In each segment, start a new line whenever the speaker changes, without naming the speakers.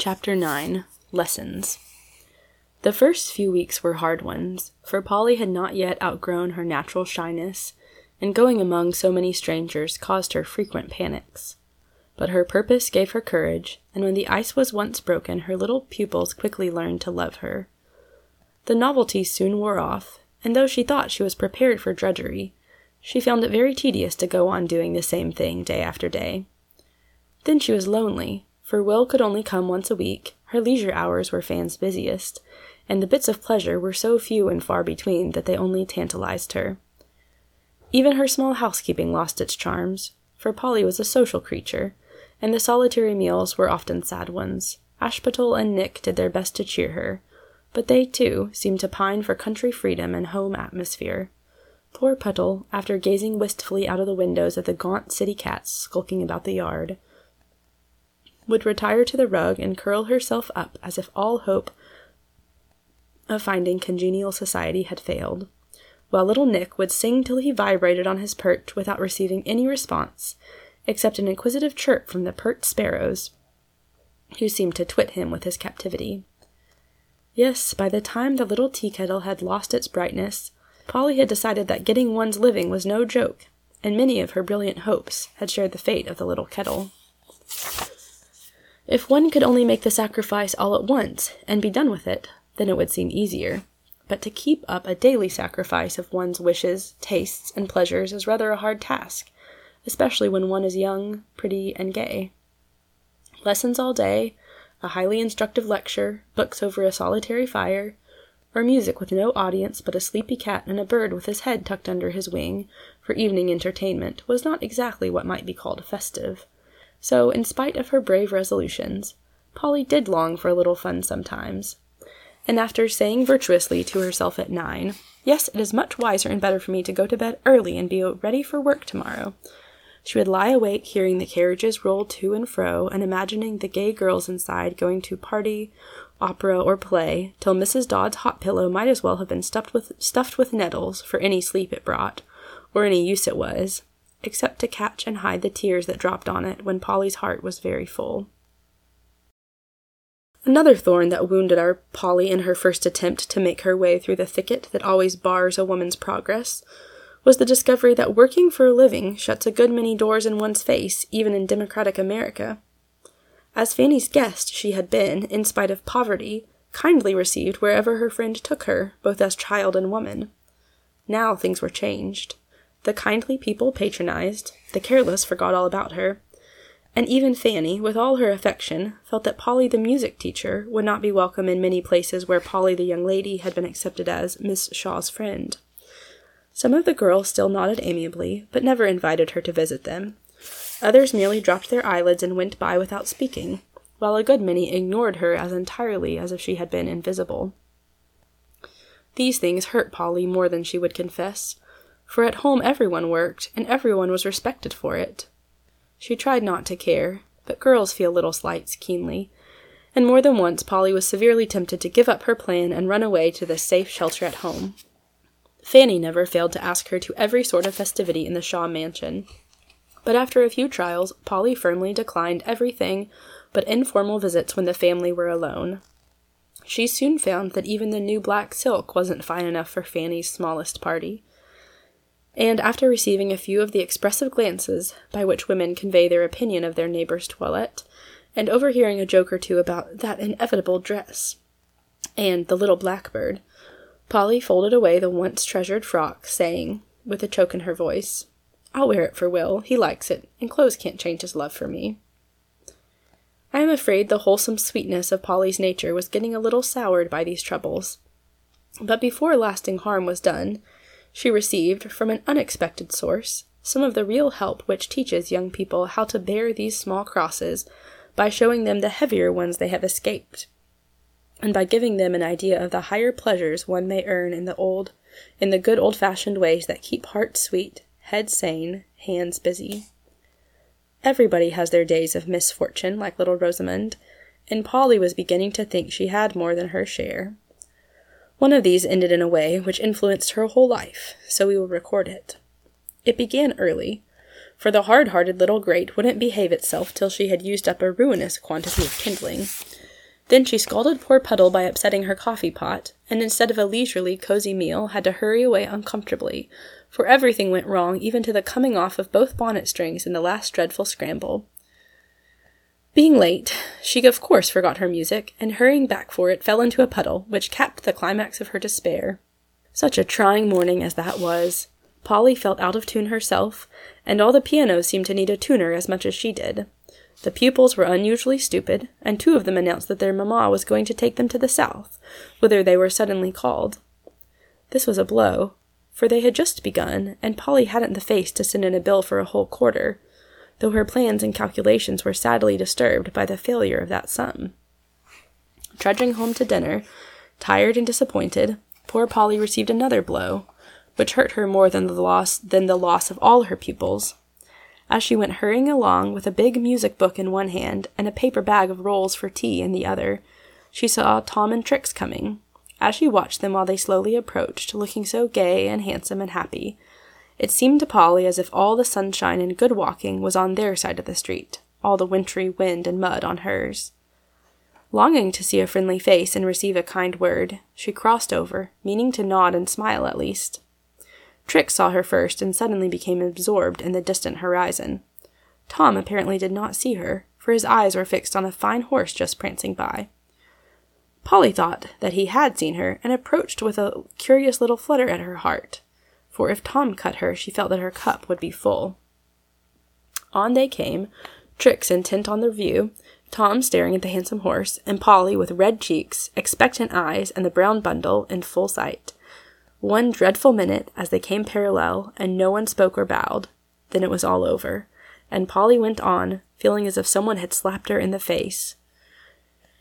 Chapter 9 Lessons The first few weeks were hard ones, for Polly had not yet outgrown her natural shyness, and going among so many strangers caused her frequent panics. But her purpose gave her courage, and when the ice was once broken, her little pupils quickly learned to love her. The novelty soon wore off, and though she thought she was prepared for drudgery, she found it very tedious to go on doing the same thing day after day. Then she was lonely, for Will could only come once a week, her leisure hours were Fan's busiest, and the bits of pleasure were so few and far between that they only tantalized her. Even her small housekeeping lost its charms, for Polly was a social creature, and the solitary meals were often sad ones. Ashputtel and Nick did their best to cheer her, but they, too, seemed to pine for country freedom and home atmosphere. Poor Puttel, after gazing wistfully out of the windows at the gaunt city cats skulking about the yard, would retire to the rug and curl herself up as if all hope of finding congenial society had failed, while little Nick would sing till he vibrated on his perch without receiving any response, except an inquisitive chirp from the pert sparrows, who seemed to twit him with his captivity. Yes, by the time the little tea kettle had lost its brightness, Polly had decided that getting one's living was no joke, and many of her brilliant hopes had shared the fate of the little kettle. If one could only make the sacrifice all at once and be done with it, then it would seem easier. But to keep up a daily sacrifice of one's wishes, tastes, and pleasures is rather a hard task, especially when one is young, pretty, and gay. Lessons all day, a highly instructive lecture, books over a solitary fire, or music with no audience but a sleepy cat and a bird with his head tucked under his wing for evening entertainment was not exactly what might be called festive. So, in spite of her brave resolutions, Polly did long for a little fun sometimes. And after saying virtuously to herself at nine, Yes, it is much wiser and better for me to go to bed early and be ready for work tomorrow, she would lie awake hearing the carriages roll to and fro and imagining the gay girls inside going to party, opera, or play, till Mrs. Dodd's hot pillow might as well have been stuffed with, stuffed with nettles for any sleep it brought, or any use it was, except to catch and hide the tears that dropped on it when Polly's heart was very full. Another thorn that wounded our Polly in her first attempt to make her way through the thicket that always bars a woman's progress was the discovery that working for a living shuts a good many doors in one's face, even in democratic America. As Fanny's guest, she had been, in spite of poverty, kindly received wherever her friend took her, both as child and woman. Now things were changed. The kindly people patronized, the careless forgot all about her. And even Fanny, with all her affection, felt that Polly the music teacher would not be welcome in many places where Polly the young lady had been accepted as Miss Shaw's friend. Some of the girls still nodded amiably, but never invited her to visit them. Others merely dropped their eyelids and went by without speaking, while a good many ignored her as entirely as if she had been invisible. These things hurt Polly more than she would confess, for at home everyone worked, and everyone was respected for it. She tried not to care, but girls feel little slights keenly, and more than once Polly was severely tempted to give up her plan and run away to this safe shelter at home. Fanny never failed to ask her to every sort of festivity in the Shaw mansion. But after a few trials, Polly firmly declined everything but informal visits when the family were alone. She soon found that even the new black silk wasn't fine enough for Fanny's smallest party and after receiving a few of the expressive glances by which women convey their opinion of their neighbor's toilette, and overhearing a joke or two about that inevitable dress, and the little blackbird, Polly folded away the once treasured frock, saying, with a choke in her voice, I'll wear it for Will. He likes it, and clothes can't change his love for me. I am afraid the wholesome sweetness of Polly's nature was getting a little soured by these troubles. But before lasting harm was done, she received, from an unexpected source, some of the real help which teaches young people how to bear these small crosses by showing them the heavier ones they have escaped, and by giving them an idea of the higher pleasures one may earn in the old in the good old fashioned ways that keep heart sweet, head sane, hands busy. Everybody has their days of misfortune, like little Rosamond, and Polly was beginning to think she had more than her share. One of these ended in a way which influenced her whole life, so we will record it. It began early, for the hard hearted little grate wouldn't behave itself till she had used up a ruinous quantity of kindling. Then she scalded poor Puttel by upsetting her coffee pot, and instead of a leisurely, cozy meal, had to hurry away uncomfortably, for everything went wrong, even to the coming off of both bonnet strings in the last dreadful scramble. Being late, she of course forgot her music, and hurrying back for it, fell into a puddle, which capped the climax of her despair. Such a trying morning as that was. Polly felt out of tune herself, and all the pianos seemed to need a tuner as much as she did. The pupils were unusually stupid, and two of them announced that their mamma was going to take them to the South, whither they were suddenly called. This was a blow, for they had just begun, and Polly hadn't the face to send in a bill for a whole quarter, though her plans and calculations were sadly disturbed by the failure of that sum. Trudging home to dinner, tired and disappointed, poor Polly received another blow, which hurt her more than the loss than the loss of all her pupils. As she went hurrying along with a big music book in one hand and a paper bag of rolls for tea in the other, she saw Tom and Trix coming. As she watched them while they slowly approached, looking so gay and handsome and happy, it seemed to Polly as if all the sunshine and good walking was on their side of the street, all the wintry wind and mud on hers. Longing to see a friendly face and receive a kind word, she crossed over, meaning to nod and smile at least. Trix saw her first and suddenly became absorbed in the distant horizon. Tom apparently did not see her, for his eyes were fixed on a fine horse just prancing by. Polly thought that he had seen her and approached with a curious little flutter at her heart for if Tom cut her, she felt that her cup would be full. On they came, Trix intent on the view, Tom staring at the handsome horse, and Polly with red cheeks, expectant eyes, and the brown bundle in full sight. One dreadful minute as they came parallel, and no one spoke or bowed. Then it was all over, and Polly went on, feeling as if someone had slapped her in the face.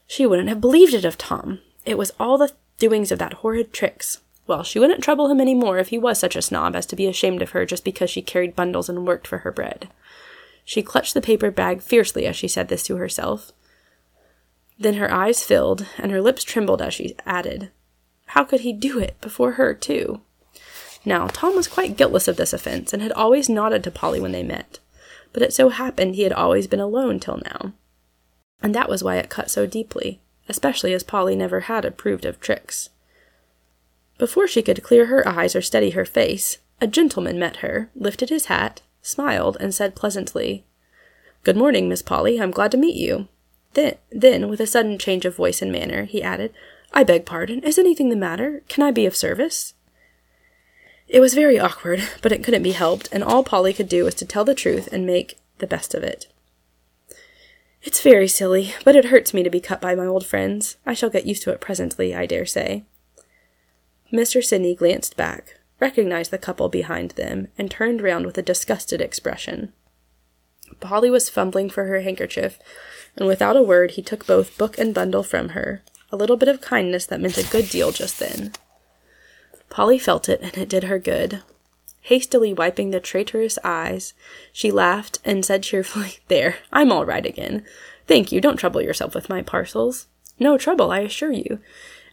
She wouldn't have believed it of Tom. It was all the doings of that horrid Trix. Well, she wouldn't trouble him any more if he was such a snob as to be ashamed of her just because she carried bundles and worked for her bread. She clutched the paper bag fiercely as she said this to herself. Then her eyes filled, and her lips trembled as she added, How could he do it before her, too? Now, Tom was quite guiltless of this offense, and had always nodded to Polly when they met, but it so happened he had always been alone till now. And that was why it cut so deeply, especially as Polly never had approved of Trix. Before she could clear her eyes or steady her face, a gentleman met her, lifted his hat, smiled, and said pleasantly, Good morning, Miss Polly. I'm glad to meet you. Then, then, with a sudden change of voice and manner, he added, I beg pardon. Is anything the matter? Can I be of service? It was very awkward, but it couldn't be helped, and all Polly could do was to tell the truth and make the best of it. It's very silly, but it hurts me to be cut by my old friends. I shall get used to it presently, I dare say. Mr. Sidney glanced back, recognized the couple behind them, and turned round with a disgusted expression. Polly was fumbling for her handkerchief, and without a word he took both book and bundle from her, a little bit of kindness that meant a good deal just then. Polly felt it, and it did her good. Hastily wiping the traitorous eyes, she laughed and said cheerfully, There, I'm all right again. Thank you, don't trouble yourself with my parcels. No trouble, I assure you.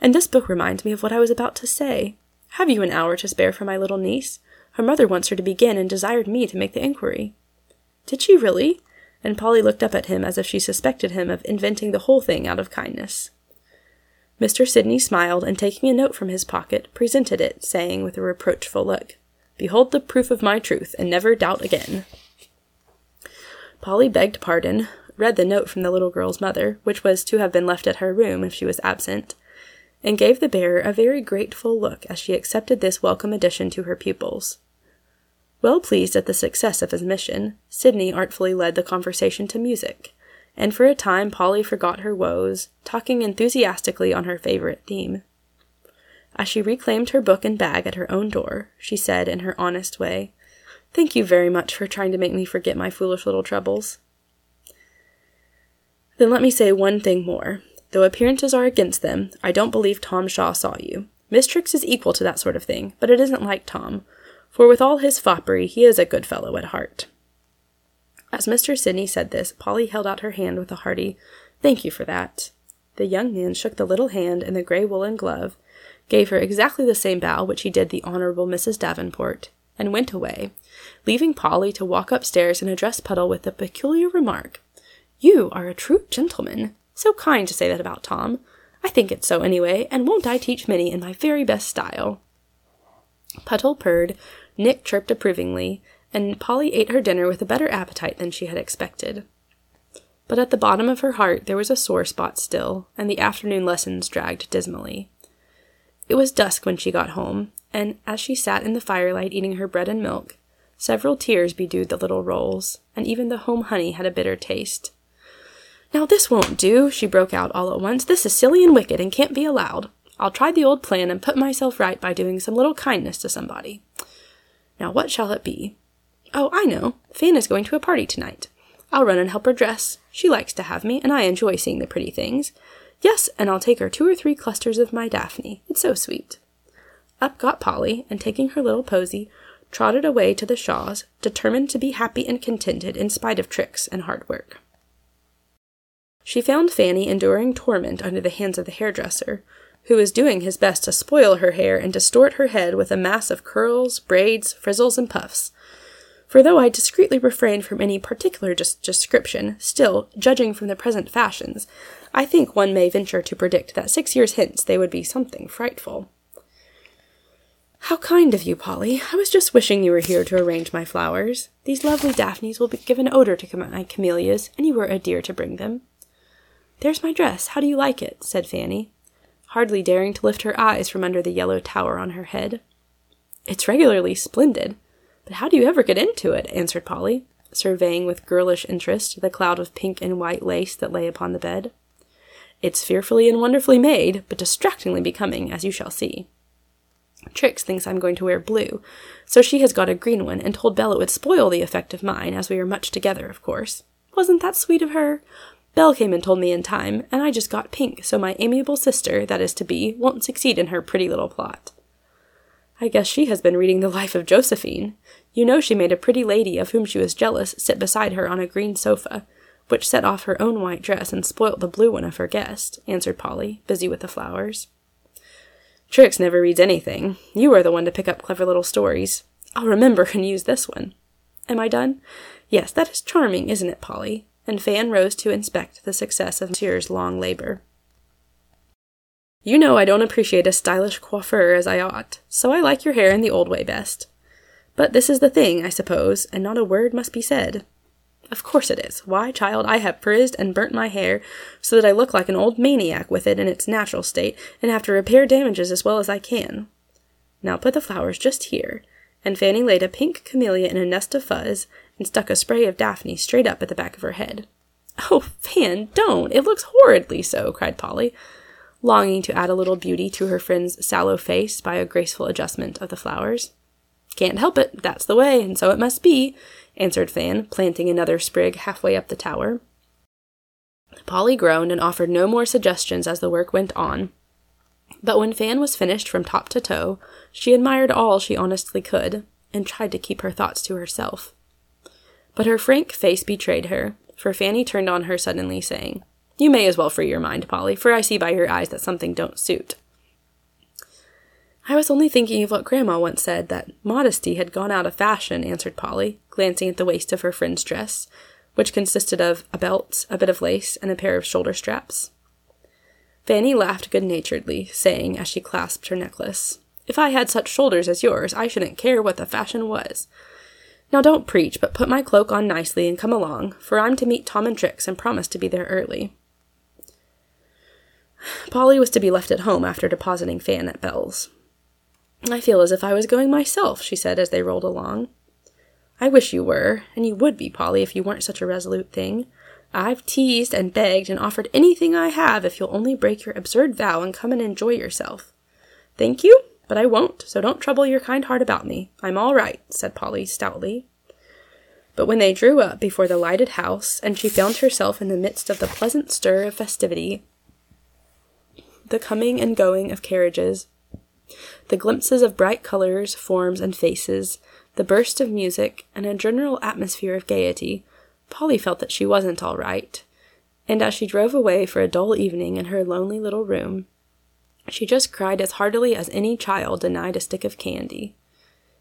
And this book reminds me of what I was about to say. Have you an hour to spare for my little niece? Her mother wants her to begin and desired me to make the inquiry. Did she really? And Polly looked up at him as if she suspected him of inventing the whole thing out of kindness. Mr. Sidney smiled, and taking a note from his pocket, presented it, saying with a reproachful look, Behold the proof of my truth, and never doubt again. Polly begged pardon, read the note from the little girl's mother, which was to have been left at her room if she was absent, and gave the bearer a very grateful look as she accepted this welcome addition to her pupils. Well pleased at the success of his mission, Sidney artfully led the conversation to music, and for a time Polly forgot her woes, talking enthusiastically on her favorite theme. As she reclaimed her book and bag at her own door, she said in her honest way, Thank you very much for trying to make me forget my foolish little troubles. Then let me say one thing more. Though appearances are against them, I don't believe Tom Shaw saw you. Miss Trix is equal to that sort of thing, but it isn't like Tom, for with all his foppery, he is a good fellow at heart. As Mr. Sidney said this, Polly held out her hand with a hearty, Thank you for that. The young man shook the little hand in the grey woolen glove, gave her exactly the same bow which he did the Honourable Mrs. Davenport, and went away, leaving Polly to walk upstairs and address Puttel with the peculiar remark, You are a true gentleman. So kind to say that about Tom. I think it's so anyway, and won't I teach Minnie in my very best style? Puttel purred, Nick chirped approvingly, and Polly ate her dinner with a better appetite than she had expected. But at the bottom of her heart there was a sore spot still, and the afternoon lessons dragged dismally. It was dusk when she got home, and as she sat in the firelight eating her bread and milk, several tears bedewed the little rolls, and even the home honey had a bitter taste. Now this won't do, she broke out all at once. This is silly and wicked and can't be allowed. I'll try the old plan and put myself right by doing some little kindness to somebody. Now what shall it be? Oh, I know. Fan is going to a party tonight. I'll run and help her dress. She likes to have me, and I enjoy seeing the pretty things. Yes, and I'll take her two or three clusters of my Daphne. It's so sweet. Up got Polly, and taking her little posy, trotted away to the Shaws, determined to be happy and contented in spite of Trix and hard work. She found Fanny enduring torment under the hands of the hairdresser, who was doing his best to spoil her hair and distort her head with a mass of curls, braids, frizzles, and puffs. For though I discreetly refrained from any particular description, still, judging from the present fashions, I think one may venture to predict that six years hence they would be something frightful. How kind of you, Polly. I was just wishing you were here to arrange my flowers. These lovely daphnes will give an odor to my camellias, and you were a dear to bring them. There's my dress. How do you like it? said Fanny, hardly daring to lift her eyes from under the yellow tower on her head. It's regularly splendid. But how do you ever get into it? answered Polly, surveying with girlish interest the cloud of pink and white lace that lay upon the bed. It's fearfully and wonderfully made, but distractingly becoming, as you shall see. Trix thinks I'm going to wear blue, so she has got a green one and told Belle it would spoil the effect of mine, as we are much together, of course. Wasn't that sweet of her? Belle came and told me in time, and I just got pink, so my amiable sister, that is to be, won't succeed in her pretty little plot. I guess she has been reading the life of Josephine. You know she made a pretty lady of whom she was jealous sit beside her on a green sofa, which set off her own white dress and spoilt the blue one of her guest, answered Polly, busy with the flowers. Trix never reads anything. You are the one to pick up clever little stories. I'll remember and use this one. Am I done? Yes, that is charming, isn't it, Polly? And Fan rose to inspect the success of Monsieur's long labor. You know I don't appreciate a stylish coiffure as I ought, so I like your hair in the old way best. But this is the thing, I suppose, and not a word must be said. Of course it is. Why, child, I have frizzed and burnt my hair so that I look like an old maniac with it in its natural state, and have to repair damages as well as I can. Now put the flowers just here. And Fanny laid a pink camellia in a nest of fuzz, and stuck a spray of Daphne straight up at the back of her head. Oh, Fan, don't! It looks horridly so, cried Polly longing to add a little beauty to her friend's sallow face by a graceful adjustment of the flowers. Can't help it, that's the way, and so it must be, answered Fan, planting another sprig halfway up the tower. Polly groaned and offered no more suggestions as the work went on. But when Fan was finished from top to toe, she admired all she honestly could, and tried to keep her thoughts to herself. But her frank face betrayed her, for Fanny turned on her suddenly, saying, you may as well free your mind, Polly, for I see by your eyes that something don't suit. I was only thinking of what Grandma once said, that modesty had gone out of fashion, answered Polly, glancing at the waist of her friend's dress, which consisted of a belt, a bit of lace, and a pair of shoulder straps. Fanny laughed good naturedly, saying, as she clasped her necklace, If I had such shoulders as yours, I shouldn't care what the fashion was. Now don't preach, but put my cloak on nicely and come along, for I'm to meet Tom and Trix and promise to be there early. Polly was to be left at home after depositing Fan at Belle's. I feel as if I was going myself, she said as they rolled along. I wish you were, and you would be, Polly, if you weren't such a resolute thing. I've teased and begged and offered anything I have if you'll only break your absurd vow and come and enjoy yourself. Thank you, but I won't, so don't trouble your kind heart about me. I'm all right, said Polly stoutly. But when they drew up before the lighted house, and she found herself in the midst of the pleasant stir of festivity, the coming and going of carriages, the glimpses of bright colors, forms, and faces, the burst of music, and a general atmosphere of gaiety, Polly felt that she wasn't all right. And as she drove away for a dull evening in her lonely little room, she just cried as heartily as any child denied a stick of candy.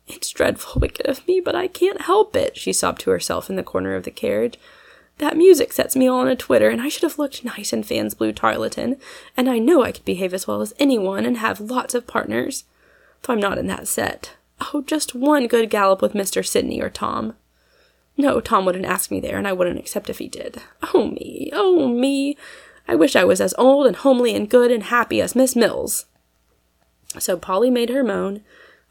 It's dreadful wicked of me, but I can't help it, she sobbed to herself in the corner of the carriage. That music sets me all on a twitter, and I should have looked nice in Fan's blue tarlatan, and I know I could behave as well as anyone and have lots of partners. Though I'm not in that set. Oh, just one good gallop with Mr. Sidney or Tom. No, Tom wouldn't ask me there, and I wouldn't accept if he did. Oh, me, oh, me. I wish I was as old and homely and good and happy as Miss Mills. So Polly made her moan,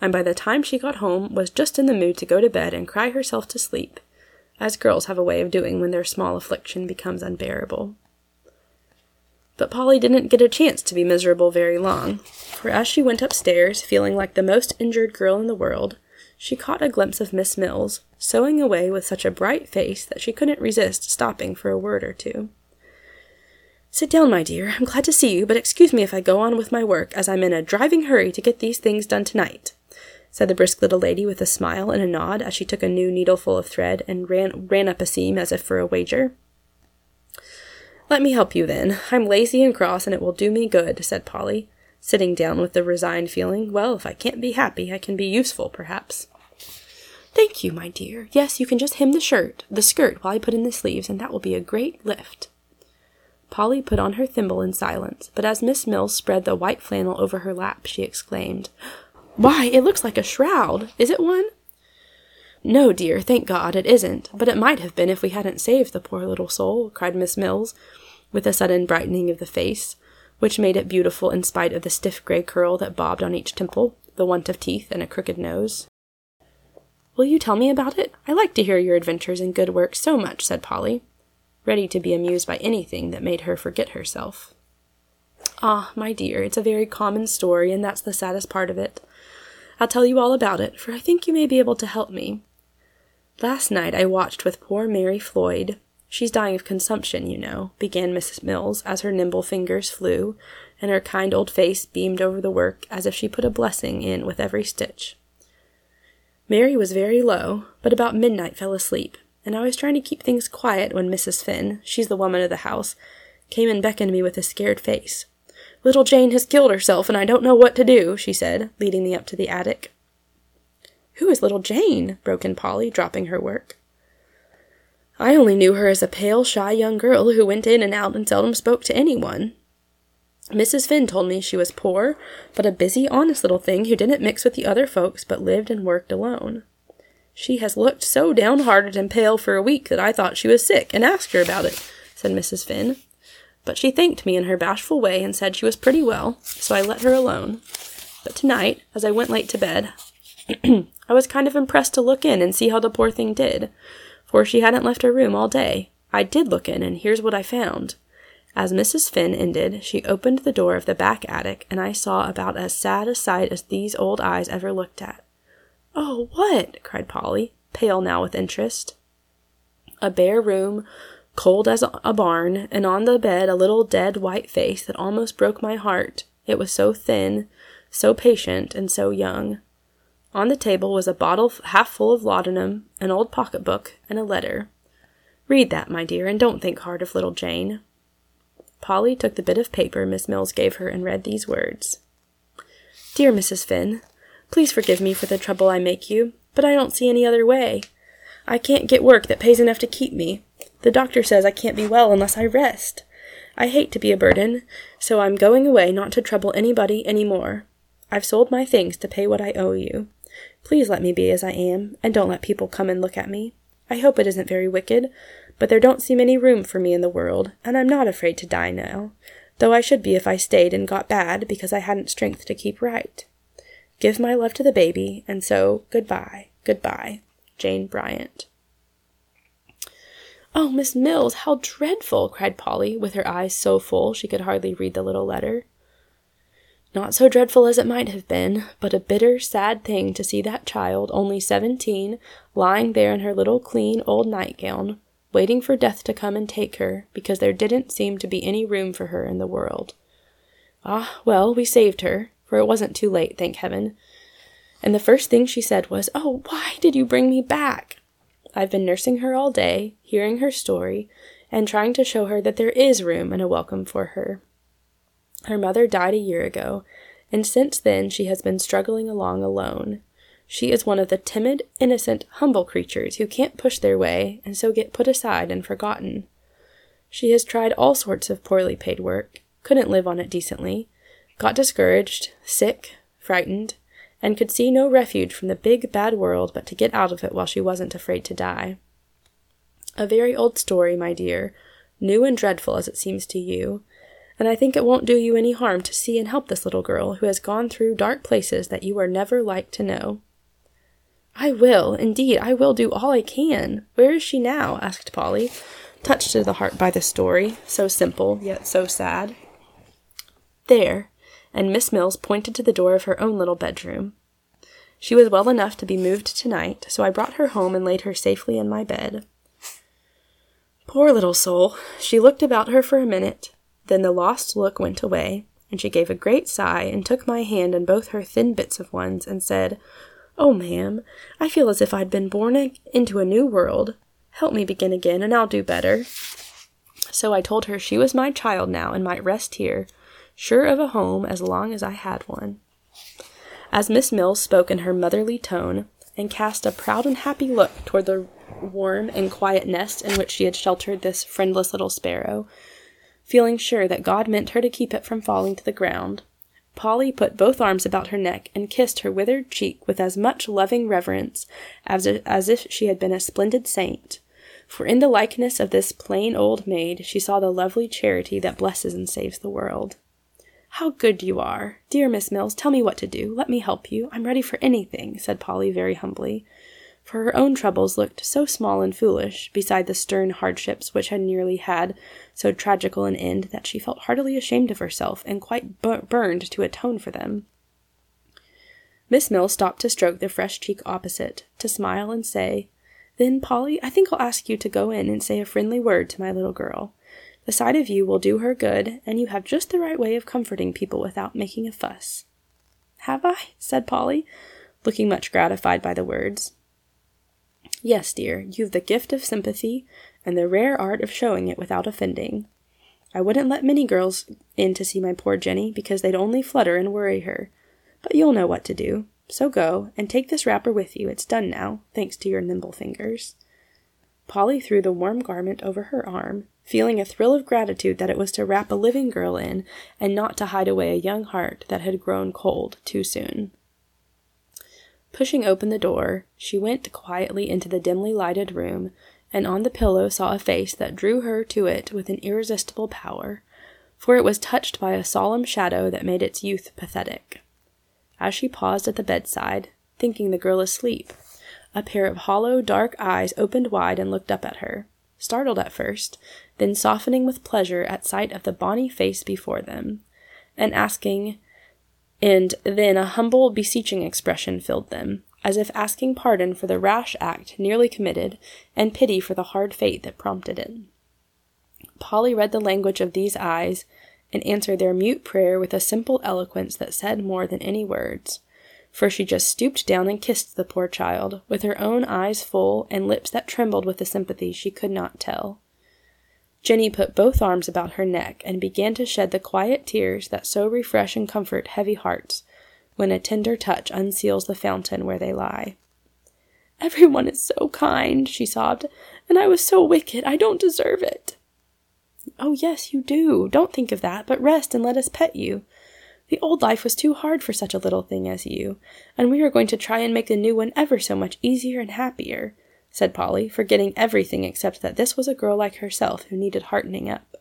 and by the time she got home was just in the mood to go to bed and cry herself to sleep, as girls have a way of doing when their small affliction becomes unbearable. But Polly didn't get a chance to be miserable very long, for as she went upstairs, feeling like the most injured girl in the world, she caught a glimpse of Miss Mills, sewing away with such a bright face that she couldn't resist stopping for a word or two. Sit down, my dear. I'm glad to see you, but excuse me if I go on with my work, as I'm in a driving hurry to get these things done tonight, said the brisk little lady with a smile and a nod as she took a new needleful of thread and ran ran up a seam as if for a wager. Let me help you then. I'm lazy and cross, and it will do me good, said Polly, sitting down with the resigned feeling, well, if I can't be happy, I can be useful, perhaps. Thank you, my dear. Yes, you can just hem the shirt, the skirt, while I put in the sleeves, and that will be a great lift. Polly put on her thimble in silence, but as Miss Mills spread the white flannel over her lap, she exclaimed, Why, it looks like a shroud! Is it one? No, dear, thank God, it isn't, but it might have been if we hadn't saved the poor little soul, cried Miss Mills, with a sudden brightening of the face, which made it beautiful in spite of the stiff gray curl that bobbed on each temple, the want of teeth, and a crooked nose. Will you tell me about it? I like to hear your adventures and good work so much, said Polly ready to be amused by anything that made her forget herself. Ah, my dear, it's a very common story, and that's the saddest part of it. I'll tell you all about it, for I think you may be able to help me. Last night I watched with poor Mary Floyd. She's dying of consumption, you know, began Mrs. Mills as her nimble fingers flew, and her kind old face beamed over the work as if she put a blessing in with every stitch. Mary was very low, but about midnight fell asleep, and I was trying to keep things quiet when Mrs. Finn, she's the woman of the house, came and beckoned me with a scared face. Little Jane has killed herself, and I don't know what to do, she said, leading me up to the attic. Who is little Jane? broke in Polly, dropping her work. I only knew her as a pale, shy young girl who went in and out and seldom spoke to anyone. Mrs. Finn told me she was poor, but a busy, honest little thing who didn't mix with the other folks but lived and worked alone. She has looked so downhearted and pale for a week that I thought she was sick and asked her about it, said Mrs. Finn. But she thanked me in her bashful way and said she was pretty well, so I let her alone. But tonight, as I went late to bed, I was kind of impressed to look in and see how the poor thing did, for she hadn't left her room all day. I did look in, and here's what I found. As Mrs. Finn ended, she opened the door of the back attic, and I saw about as sad a sight as these old eyes ever looked at. Oh, what? cried Polly, pale now with interest. A bare room, cold as a barn, and on the bed a little dead white face that almost broke my heart. It was so thin, so patient, and so young. On the table was a bottle half full of laudanum, an old pocketbook, and a letter. Read that, my dear, and don't think hard of little Jane. Polly took the bit of paper Miss Mills gave her and read these words Dear Mrs. Finn, Please forgive me for the trouble I make you, but I don't see any other way. I can't get work that pays enough to keep me. The doctor says I can't be well unless I rest. I hate to be a burden, so I'm going away not to trouble anybody any more. I've sold my things to pay what I owe you. Please let me be as I am, and don't let people come and look at me. I hope it isn't very wicked, but there don't seem any room for me in the world, and I'm not afraid to die now, though I should be if I stayed and got bad because I hadn't strength to keep right. Give my love to the baby, and so goodbye, goodbye, Jane Bryant. Oh, Miss Mills, how dreadful! cried Polly, with her eyes so full she could hardly read the little letter. Not so dreadful as it might have been, but a bitter, sad thing to see that child, only seventeen, lying there in her little clean old nightgown, waiting for death to come and take her, because there didn't seem to be any room for her in the world. Ah, well, we saved her, for it wasn't too late, thank heaven. And the first thing she said was, Oh, why did you bring me back? I've been nursing her all day, hearing her story, and trying to show her that there is room and a welcome for her. Her mother died a year ago, and since then she has been struggling along alone. She is one of the timid, innocent, humble creatures who can't push their way and so get put aside and forgotten. She has tried all sorts of poorly paid work, couldn't live on it decently, got discouraged, sick, frightened, and could see no refuge from the big, bad world but to get out of it while she wasn't afraid to die. A very old story, my dear, new and dreadful as it seems to you, and I think it won't do you any harm to see and help this little girl who has gone through dark places that you are never like to know. I will, indeed, I will do all I can. Where is she now? asked Polly, touched to the heart by the story, so simple, yet so sad. There, and Miss Mills pointed to the door of her own little bedroom. She was well enough to be moved tonight, so I brought her home and laid her safely in my bed. Poor little soul! She looked about her for a minute, then the lost look went away, and she gave a great sigh and took my hand in both her thin bits of ones and said, Oh, ma'am, I feel as if I'd been born into a new world. Help me begin again, and I'll do better. So I told her she was my child now and might rest here, sure of a home as long as I had one. As Miss Mills spoke in her motherly tone, and cast a proud and happy look toward the warm and quiet nest in which she had sheltered this friendless little sparrow, feeling sure that God meant her to keep it from falling to the ground, Polly put both arms about her neck and kissed her withered cheek with as much loving reverence as, as if she had been a splendid saint. For in the likeness of this plain old maid she saw the lovely charity that blesses and saves the world. How good you are! Dear Miss Mills, tell me what to do. Let me help you. I'm ready for anything, said Polly very humbly, for her own troubles looked so small and foolish beside the stern hardships which had nearly had so tragical an end that she felt heartily ashamed of herself and quite bu- burned to atone for them. Miss Mills stopped to stroke the fresh cheek opposite, to smile and say, Then, Polly, I think I'll ask you to go in and say a friendly word to my little girl. The sight of you will do her good, and you have just the right way of comforting people without making a fuss. Have I? said Polly, looking much gratified by the words. Yes, dear, you've the gift of sympathy and the rare art of showing it without offending. I wouldn't let many girls in to see my poor Jenny because they'd only flutter and worry her. But you'll know what to do. So go, and take this wrapper with you. It's done now, thanks to your nimble fingers. Polly threw the warm garment over her arm, feeling a thrill of gratitude that it was to wrap a living girl in and not to hide away a young heart that had grown cold too soon. Pushing open the door, she went quietly into the dimly lighted room, and on the pillow saw a face that drew her to it with an irresistible power, for it was touched by a solemn shadow that made its youth pathetic. As she paused at the bedside, thinking the girl asleep, a pair of hollow, dark eyes opened wide and looked up at her, startled at first, then softening with pleasure at sight of the bonny face before them, and asking, and then a humble, beseeching expression filled them, as if asking pardon for the rash act nearly committed, and pity for the hard fate that prompted it. Polly read the language of these eyes, and answered their mute prayer with a simple eloquence that said more than any words, for she just stooped down and kissed the poor child, with her own eyes full and lips that trembled with a sympathy she could not tell. Jenny put both arms about her neck and began to shed the quiet tears that so refresh and comfort heavy hearts when a tender touch unseals the fountain where they lie. Everyone is so kind, she sobbed, and I was so wicked. I don't deserve it. Oh, yes, you do. Don't think of that, but rest and let us pet you. The old life was too hard for such a little thing as you, and we are going to try and make the new one ever so much easier and happier said Polly, forgetting everything except that this was a girl like herself who needed heartening up.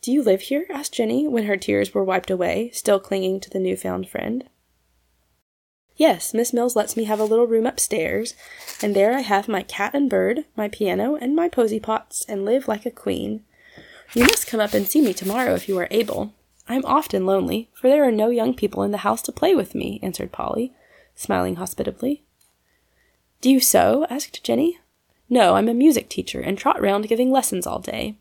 Do you live here? asked Jenny when her tears were wiped away, still clinging to the new-found friend. Yes, Miss Mills lets me have a little room upstairs, and there I have my cat and bird, my piano, and my posy pots, and live like a queen. You must come up and see me tomorrow if you are able. I am often lonely, for there are no young people in the house to play with me, answered Polly, smiling hospitably. Do you sew? asked Jenny. No, I'm a music teacher and trot round giving lessons all day.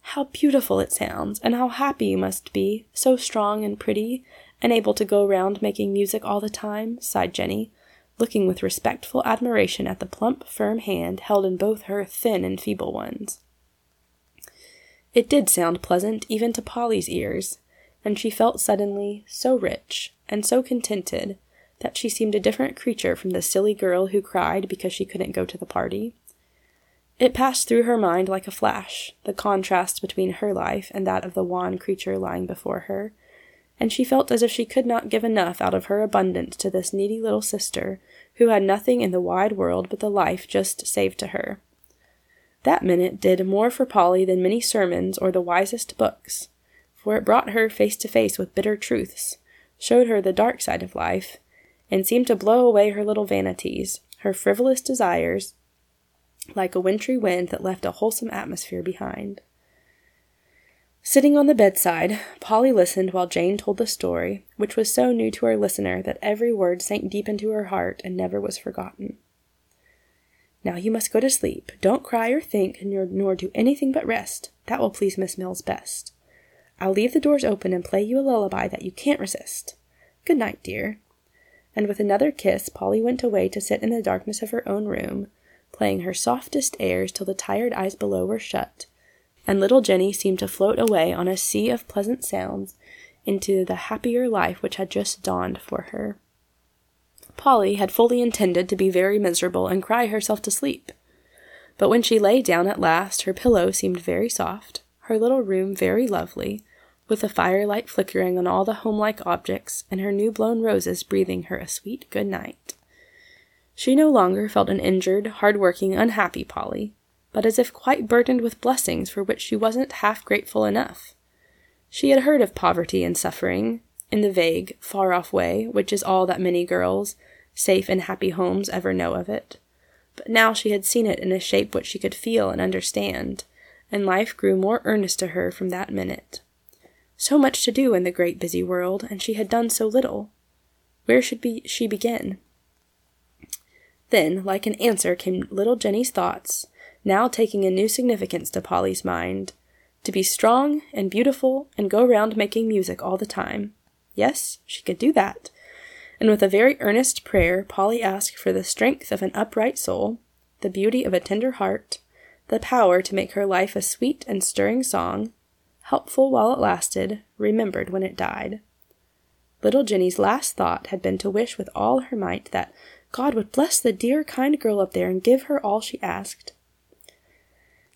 How beautiful it sounds, and how happy you must be, so strong and pretty, and able to go round making music all the time, sighed Jenny, looking with respectful admiration at the plump, firm hand held in both her thin and feeble ones. It did sound pleasant even to Polly's ears, and she felt suddenly so rich and so contented that she seemed a different creature from the silly girl who cried because she couldn't go to the party. It passed through her mind like a flash, the contrast between her life and that of the wan creature lying before her, and she felt as if she could not give enough out of her abundance to this needy little sister who had nothing in the wide world but the life just saved to her. That minute did more for Polly than many sermons or the wisest books, for it brought her face to face with bitter truths, showed her the dark side of life, and seemed to blow away her little vanities, her frivolous desires, like a wintry wind that left a wholesome atmosphere behind. Sitting on the bedside, Polly listened while Jane told the story, which was so new to her listener that every word sank deep into her heart and never was forgotten. Now you must go to sleep. Don't cry or think, nor, nor do anything but rest. That will please Miss Mills best. I'll leave the doors open and play you a lullaby that you can't resist. Good night, dear. And with another kiss, Polly went away to sit in the darkness of her own room, playing her softest airs till the tired eyes below were shut, and little Jenny seemed to float away on a sea of pleasant sounds into the happier life which had just dawned for her. Polly had fully intended to be very miserable and cry herself to sleep. But when she lay down at last, her pillow seemed very soft, her little room very lovely, with the firelight flickering on all the homelike objects, and her new blown roses breathing her a sweet good night. She no longer felt an injured, hard working, unhappy Polly, but as if quite burdened with blessings for which she wasn't half grateful enough. She had heard of poverty and suffering, in the vague, far off way, which is all that many girls, safe in happy homes, ever know of it. But now she had seen it in a shape which she could feel and understand, and life grew more earnest to her from that minute. So much to do in the great busy world, and she had done so little. Where should be she begin? Then, like an answer, came little Jenny's thoughts, now taking a new significance to Polly's mind. To be strong and beautiful and go round making music all the time. Yes, she could do that. And with a very earnest prayer, Polly asked for the strength of an upright soul, the beauty of a tender heart, the power to make her life a sweet and stirring song, helpful while it lasted, remembered when it died. Little Jenny's last thought had been to wish with all her might that God would bless the dear, kind girl up there and give her all she asked.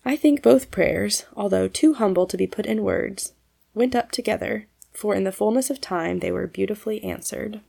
I think both prayers, although too humble to be put in words, went up together, for in the fullness of time they were beautifully answered.